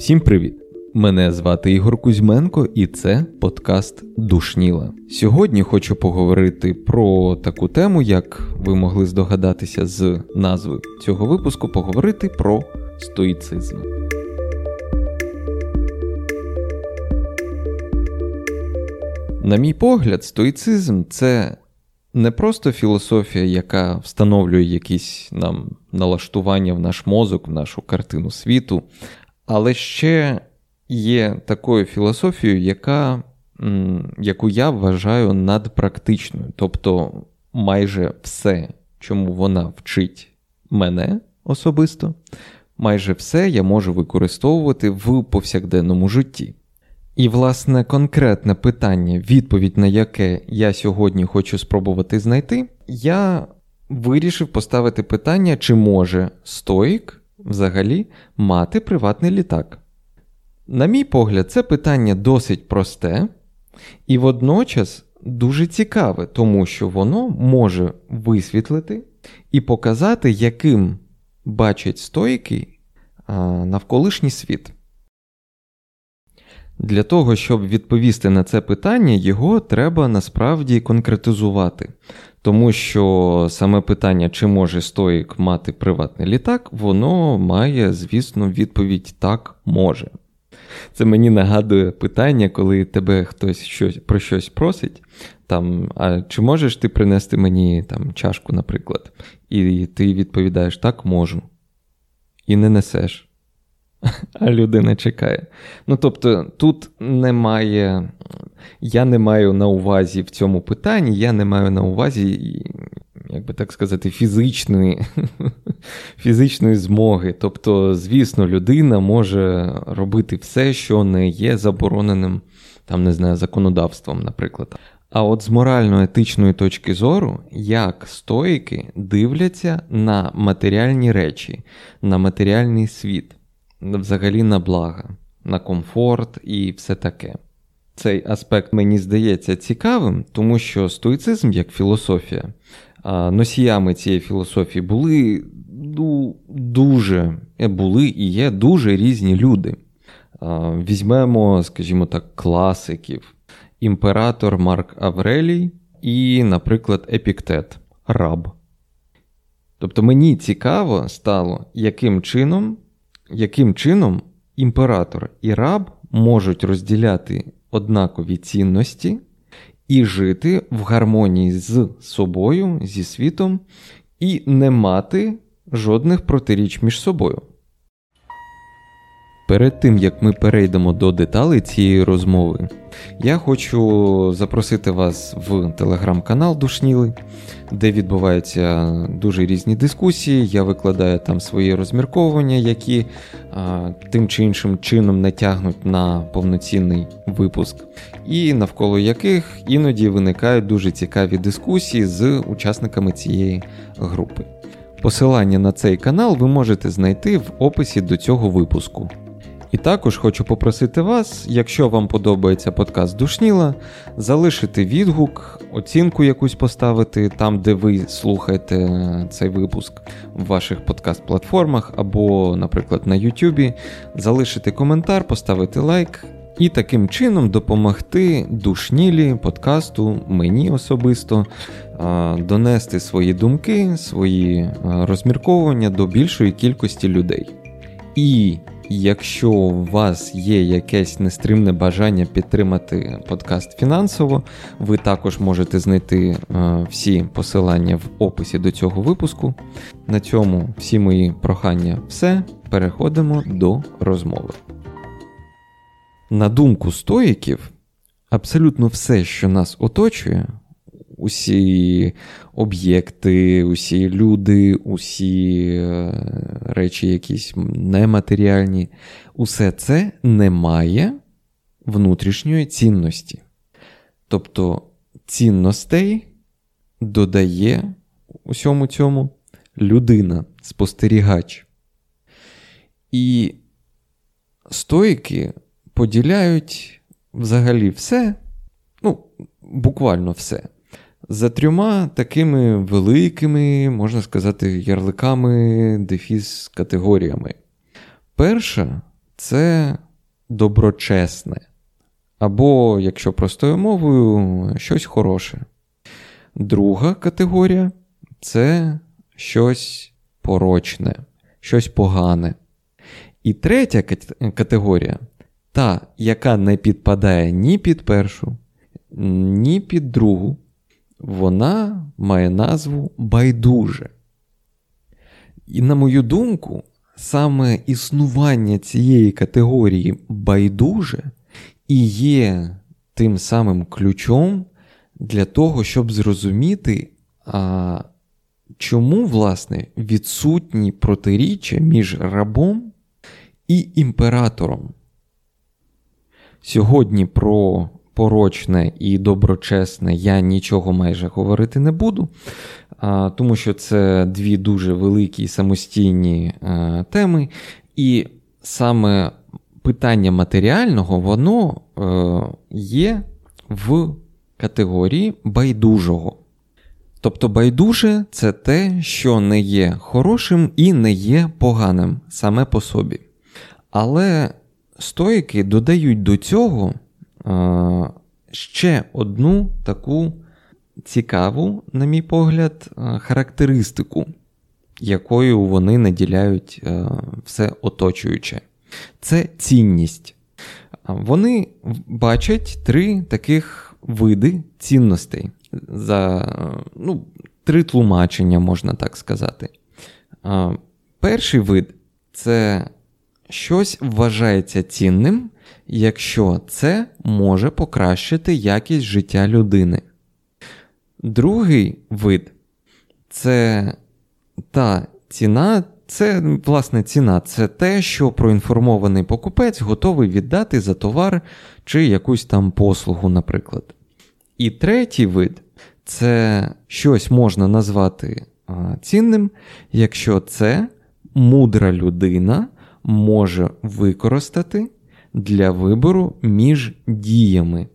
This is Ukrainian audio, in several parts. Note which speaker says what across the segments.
Speaker 1: Всім привіт! Мене звати Ігор Кузьменко, і це подкаст Душніла. Сьогодні хочу поговорити про таку тему, як ви могли здогадатися з назви цього випуску, поговорити про стоїцизм. На мій погляд, стоїцизм це не просто філософія, яка встановлює якісь нам налаштування в наш мозок, в нашу картину світу, але ще є такою філософією, яка, яку я вважаю надпрактичною. Тобто майже все, чому вона вчить мене особисто, майже все я можу використовувати в повсякденному житті. І, власне, конкретне питання, відповідь на яке я сьогодні хочу спробувати знайти, я вирішив поставити питання, чи може стоїк взагалі мати приватний літак. На мій погляд, це питання досить просте і водночас дуже цікаве, тому що воно може висвітлити і показати, яким бачать стоїки навколишній світ. Для того, щоб відповісти на це питання, його треба насправді конкретизувати. Тому що саме питання, чи може стоїк мати приватний літак, воно має, звісно, відповідь так може. Це мені нагадує питання, коли тебе хтось щось, про щось просить. Там, А чи можеш ти принести мені там, чашку, наприклад? І ти відповідаєш так, можу. І не несеш а людина чекає. Ну тобто, тут немає, я не маю на увазі в цьому питанні, я не маю на увазі, як би так сказати, фізичної фізичної змоги. Тобто, звісно, людина може робити все, що не є забороненим, там, не знаю, законодавством, наприклад. А от з морально-етичної точки зору, як стоїки дивляться на матеріальні речі, на матеріальний світ взагалі на благо, на комфорт і все таке. Цей аспект мені здається цікавим, тому що стоїцизм як філософія, носіями цієї філософії були ну, дуже е, були і є дуже різні люди. Візьмемо, скажімо так, класиків, імператор Марк Аврелій і, наприклад, Епіктет, раб. Тобто мені цікаво стало, яким чином яким чином імператор і раб можуть розділяти однакові цінності і жити в гармонії з собою, зі світом, і не мати жодних протиріч між собою. Перед тим як ми перейдемо до деталей цієї розмови, я хочу запросити вас в телеграм-канал Душніли, де відбуваються дуже різні дискусії. Я викладаю там свої розмірковування, які а, тим чи іншим чином натягнуть на повноцінний випуск, і навколо яких іноді виникають дуже цікаві дискусії з учасниками цієї групи. Посилання на цей канал ви можете знайти в описі до цього випуску. І також хочу попросити вас, якщо вам подобається подкаст Душніла, залишити відгук, оцінку якусь поставити там, де ви слухаєте цей випуск в ваших подкаст-платформах або, наприклад, на Ютубі, залишити коментар, поставити лайк. І таким чином допомогти душнілі подкасту, мені особисто донести свої думки, свої розмірковування до більшої кількості людей. І Якщо у вас є якесь нестримне бажання підтримати подкаст фінансово, ви також можете знайти е, всі посилання в описі до цього випуску. На цьому всі мої прохання все. Переходимо до розмови. На думку стоїків, абсолютно все, що нас оточує, усі об'єкти, усі люди, усі е, речі, якісь нематеріальні, усе це не має внутрішньої цінності. Тобто цінностей додає усьому цьому людина, спостерігач. І стоїки поділяють взагалі все, ну, буквально все за трьома такими великими, можна сказати, ярликами, дефіс категоріями. Перша це доброчесне. Або, якщо простою мовою, щось хороше. Друга категорія це щось порочне, щось погане. І третя категорія та, яка не підпадає ні під першу, ні під другу, вона має назву байдуже. І, на мою думку, саме існування цієї категорії байдуже і є тим самим ключом для того, щоб зрозуміти, а, чому, власне, відсутні протиріччя між рабом і імператором. Сьогодні про порочне і доброчесне я нічого майже говорити не буду, тому що це дві дуже великі самостійні е, теми. І саме питання матеріального, воно е, є в категорії байдужого. Тобто байдуже це те, що не є хорошим і не є поганим саме по собі. Але стоїки додають до цього ще одну таку цікаву, на мій погляд, характеристику, якою вони наділяють все оточуюче. Це цінність. Вони бачать три таких види цінностей. За ну, три тлумачення, можна так сказати. Перший вид це щось вважається цінним, якщо це може покращити якість життя людини. Другий вид це та ціна, це власне ціна, це те, що проінформований покупець готовий віддати за товар чи якусь там послугу, наприклад. І третій вид це щось можна назвати цінним, якщо це мудра людина може використати для вибору між діями.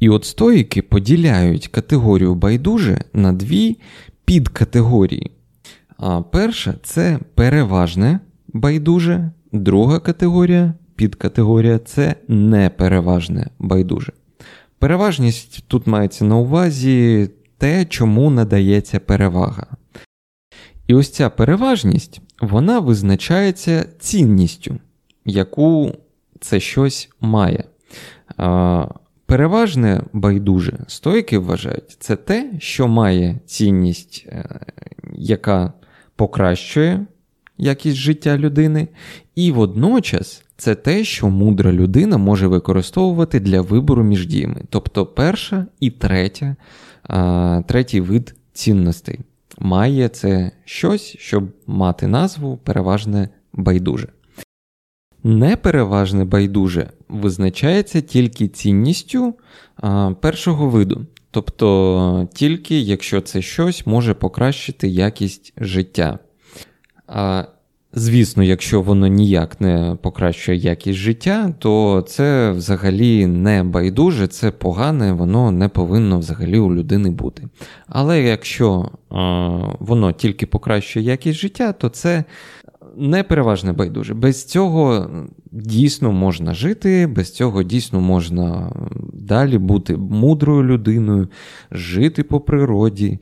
Speaker 1: І от стоїки поділяють категорію байдуже на дві підкатегорії. А перша це переважне байдуже, друга категорія підкатегорія це непереважне байдуже. Переважність тут мається на увазі те, чому надається перевага. І ось ця переважність вона визначається цінністю, яку це щось має. Переважне байдуже стойки вважають, це те, що має цінність, е, яка покращує якість життя людини, і водночас це те, що мудра людина може використовувати для вибору між діями. Тобто перша і третя, третій вид цінностей. Має це щось, щоб мати назву переважне байдуже. Непереважне байдуже визначається тільки цінністю а, першого виду, тобто тільки якщо це щось може покращити якість життя. А, Звісно, якщо воно ніяк не покращує якість життя, то це взагалі не байдуже, це погане, воно не повинно взагалі у людини бути. Але якщо а, воно тільки покращує якість життя, то це не переважне байдуже. Без цього дійсно можна жити, без цього дійсно можна далі бути мудрою людиною, жити по природі,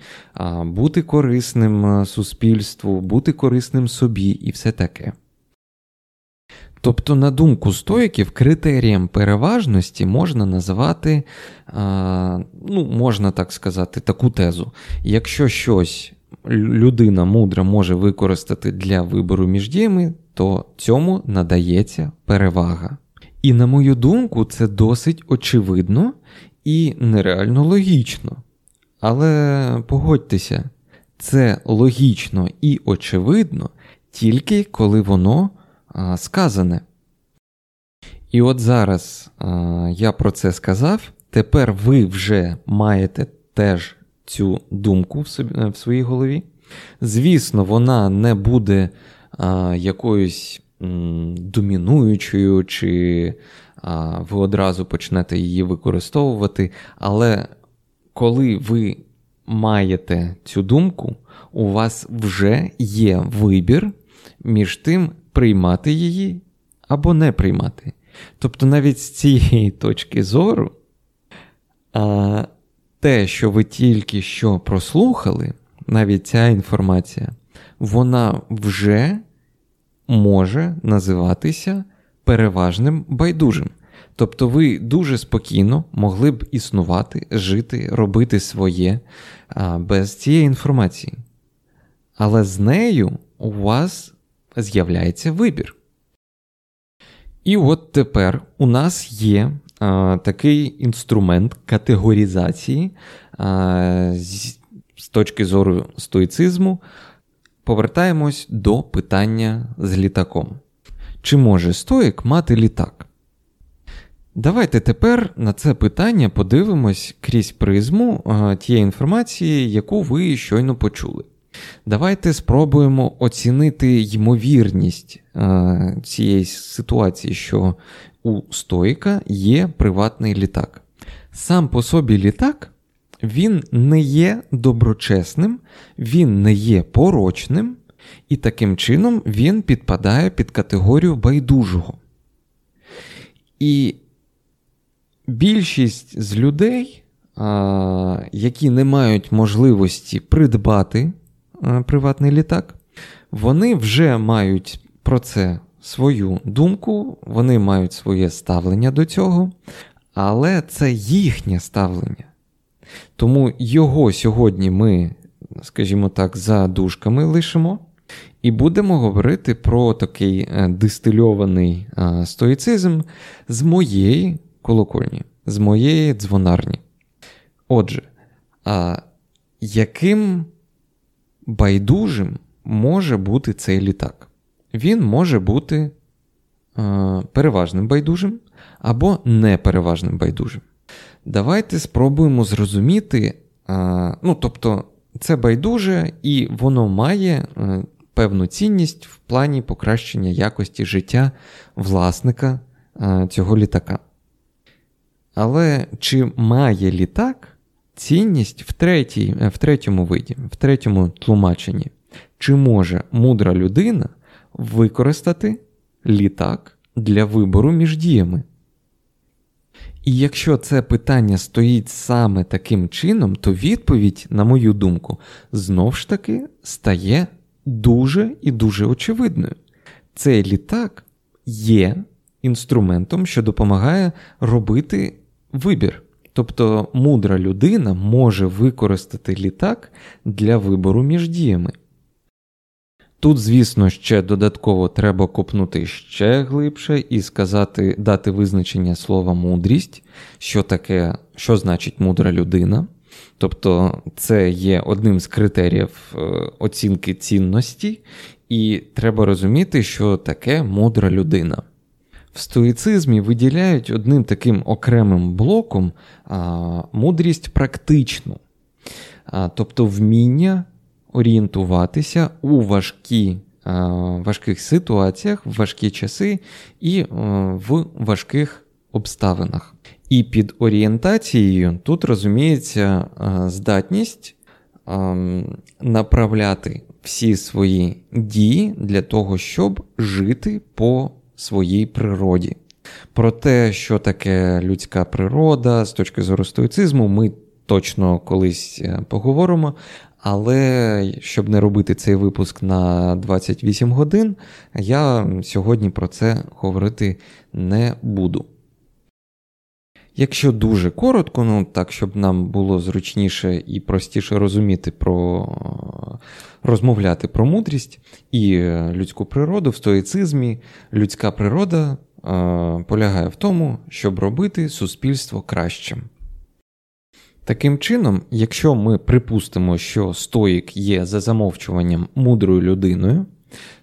Speaker 1: бути корисним суспільству, бути корисним собі і все таке. Тобто, на думку стоїків, критерієм переважності можна називати, ну, можна так сказати, таку тезу. Якщо щось людина мудра може використати для вибору між діями, то цьому надається перевага. І, на мою думку, це досить очевидно і нереально логічно. Але погодьтеся, це логічно і очевидно тільки коли воно а, сказане. І от зараз а, я про це сказав. Тепер ви вже маєте теж цю думку в собі, в своїй голові. Звісно, вона не буде а, якоюсь м, домінуючою, чи а, ви одразу почнете її використовувати. Але коли ви маєте цю думку, у вас вже є вибір між тим, приймати її або не приймати. Тобто, навіть з цієї точки зору, а, те, що ви тільки що прослухали, навіть ця інформація, вона вже може називатися переважним байдужим. Тобто ви дуже спокійно могли б існувати, жити, робити своє без цієї інформації. Але з нею у вас з'являється вибір. І от тепер у нас є такий інструмент категоризації а, з, точки зору стоїцизму. Повертаємось до питання з літаком. Чи може стоїк мати літак? Давайте тепер на це питання подивимось крізь призму тієї інформації, яку ви щойно почули. Давайте спробуємо оцінити ймовірність а, цієї ситуації, що у Стоїка є приватний літак. Сам по собі літак він не є доброчесним, він не є порочним, і таким чином він підпадає під категорію байдужого. І більшість з людей, а, які не мають можливості придбати приватний літак, вони вже мають про це свою думку, вони мають своє ставлення до цього, але це їхнє ставлення. Тому його сьогодні ми, скажімо так, за дужками лишимо. І будемо говорити про такий е, дистильований е, стоїцизм з моєї колокольні, з моєї дзвонарні. Отже, яким байдужим може бути цей літак? Він може бути а, переважним байдужим або непереважним байдужим. Давайте спробуємо зрозуміти, а, ну, тобто, це байдуже, і воно має е, певну цінність в плані покращення якості життя власника а, цього літака. Але чи має літак цінність в третій, в третьому виді, в третьому тлумаченні? Чи може мудра людина використати літак для вибору між діями? І якщо це питання стоїть саме таким чином, то відповідь, на мою думку, знов ж таки стає дуже і дуже очевидною. Цей літак є інструментом, що допомагає робити вибір. Тобто мудра людина може використати літак для вибору між діями. Тут, звісно, ще додатково треба копнути ще глибше і сказати, дати визначення слова мудрість, що таке, що значить мудра людина. Тобто це є одним з критеріїв е, оцінки цінності, і треба розуміти, що таке мудра людина. В стоїцизмі виділяють одним таким окремим блоком а, мудрість практичну, а, тобто вміння орієнтуватися у важкі, а, важких ситуаціях, в важкі часи і а, в важких обставинах. І під орієнтацією тут розуміється здатність направляти всі свої дії для того, щоб жити по своїй природі. Про те, що таке людська природа з точки зору стоїцизму, ми точно колись е, поговоримо. Але щоб не робити цей випуск на 28 годин, я сьогодні про це говорити не буду. Якщо дуже коротко, ну так, щоб нам було зручніше і простіше розуміти про розмовляти про мудрість і людську природу в стоїцизмі, людська природа е, полягає в тому, щоб робити суспільство кращим. Таким чином, якщо ми припустимо, що стоїк є за замовчуванням мудрою людиною,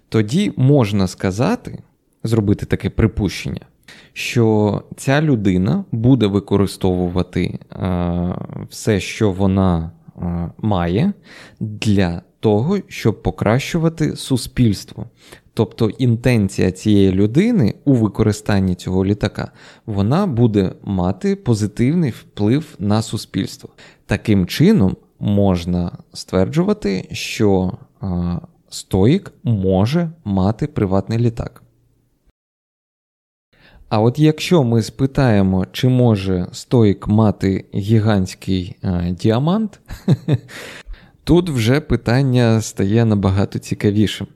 Speaker 1: тоді можна сказати, зробити таке припущення що ця людина буде використовувати е, все, що вона е, має, для того, щоб покращувати суспільство. Тобто інтенція цієї людини у використанні цього літака вона буде мати позитивний вплив на суспільство. Таким чином можна стверджувати, що е, стоїк може мати приватний літак. А от якщо ми спитаємо, чи може стоїк мати гігантський е, діамант, тут вже питання стає набагато цікавішим.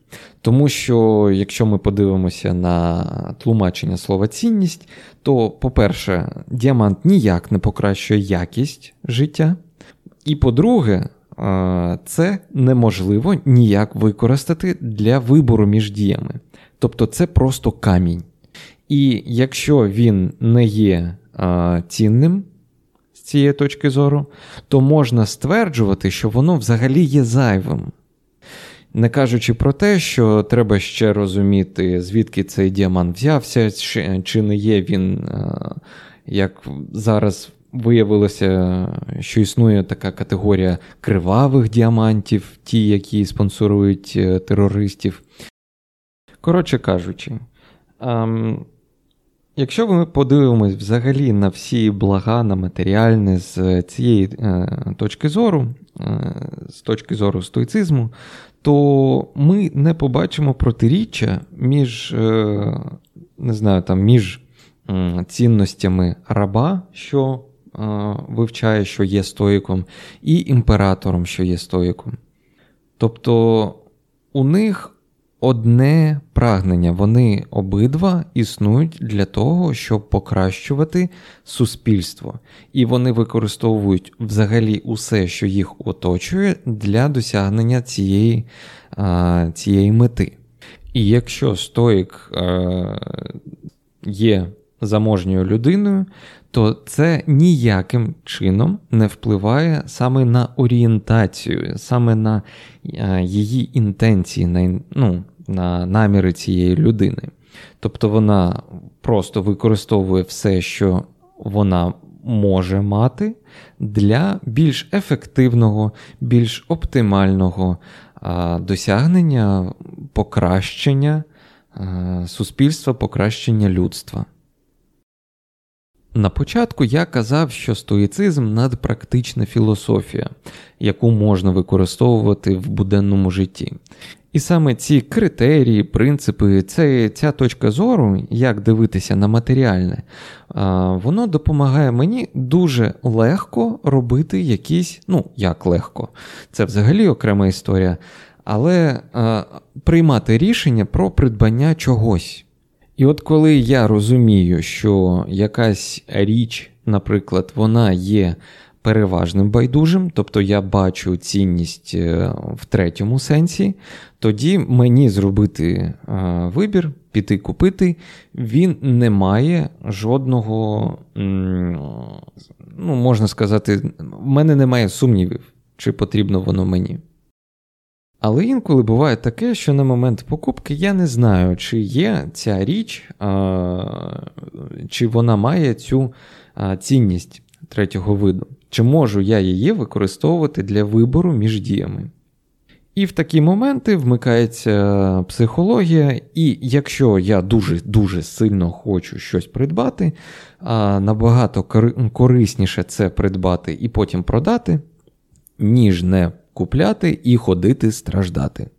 Speaker 1: Тому що, якщо ми подивимося на тлумачення слова цінність, то, по-перше, діамант ніяк не покращує якість життя. І по-друге, це неможливо ніяк використати для вибору між діями. Тобто це просто камінь. І якщо він не є цінним з цієї точки зору, то можна стверджувати, що воно взагалі є зайвим. Не кажучи про те, що треба ще розуміти, звідки цей діамант взявся, чи не є він, як зараз виявилося, що існує така категорія кривавих діамантів, ті, які спонсорують е, терористів. Коротше кажучи, ем, якщо ми подивимось взагалі на всі блага на матеріальне з цієї е, точки зору, е, з точки зору стоїцизму, то ми не побачимо протиріччя між, е, не знаю, там, між цінностями раба, що вивчає, що є стоїком, і імператором, що є стоїком. Тобто у них одне прагнення, вони обидва існують для того, щоб покращувати суспільство. І вони використовують взагалі усе, що їх оточує, для досягнення цієї, цієї мети. І якщо стоїк є заможньою людиною, то це ніяким чином не впливає саме на орієнтацію, саме на її інтенції, на, ну, на наміри цієї людини. Тобто вона просто використовує все, що вона може мати для більш ефективного, більш оптимального досягнення покращення суспільства, покращення людства. На початку я казав, що стоїцизм надпрактична філософія, яку можна використовувати в буденному житті. І саме ці критерії, принципи, це, ця точка зору, як дивитися на матеріальне, воно допомагає мені дуже легко робити якісь, ну, як легко, це взагалі окрема історія, але приймати рішення про придбання чогось. І от коли я розумію, що якась річ, наприклад, вона є переважним байдужим, тобто я бачу цінність е, в третьому сенсі, тоді мені зробити е, вибір, піти купити, він не має жодного, ну, можна сказати, в мене немає сумнівів, чи потрібно воно мені. Але інколи буває таке, що на момент покупки я не знаю, чи є ця річ, чи вона має цю цінність третього виду, чи можу я її використовувати для вибору між діями. І в такі моменти вмикається психологія, і якщо я дуже-дуже сильно хочу щось придбати, набагато корисніше це придбати і потім продати, ніж не купляти і ходити страждати.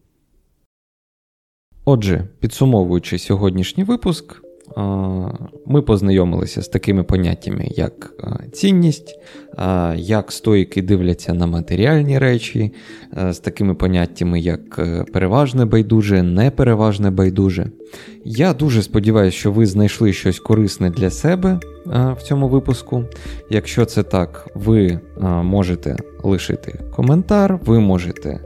Speaker 1: Отже, підсумовуючи сьогоднішній випуск, ми познайомилися з такими поняттями, як цінність, як стоїки дивляться на матеріальні речі, з такими поняттями, як е, переважне байдуже, непереважне байдуже. Я дуже сподіваюся, що ви знайшли щось корисне для себе в цьому випуску. Якщо це так, ви можете лишити коментар, ви можете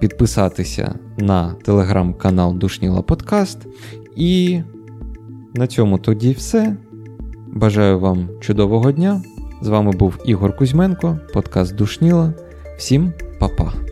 Speaker 1: підписатися на телеграм-канал Душніла Подкаст. І на цьому тоді все. Бажаю вам чудового дня. З вами був Ігор Кузьменко, подкаст Душніла. Всім па-па.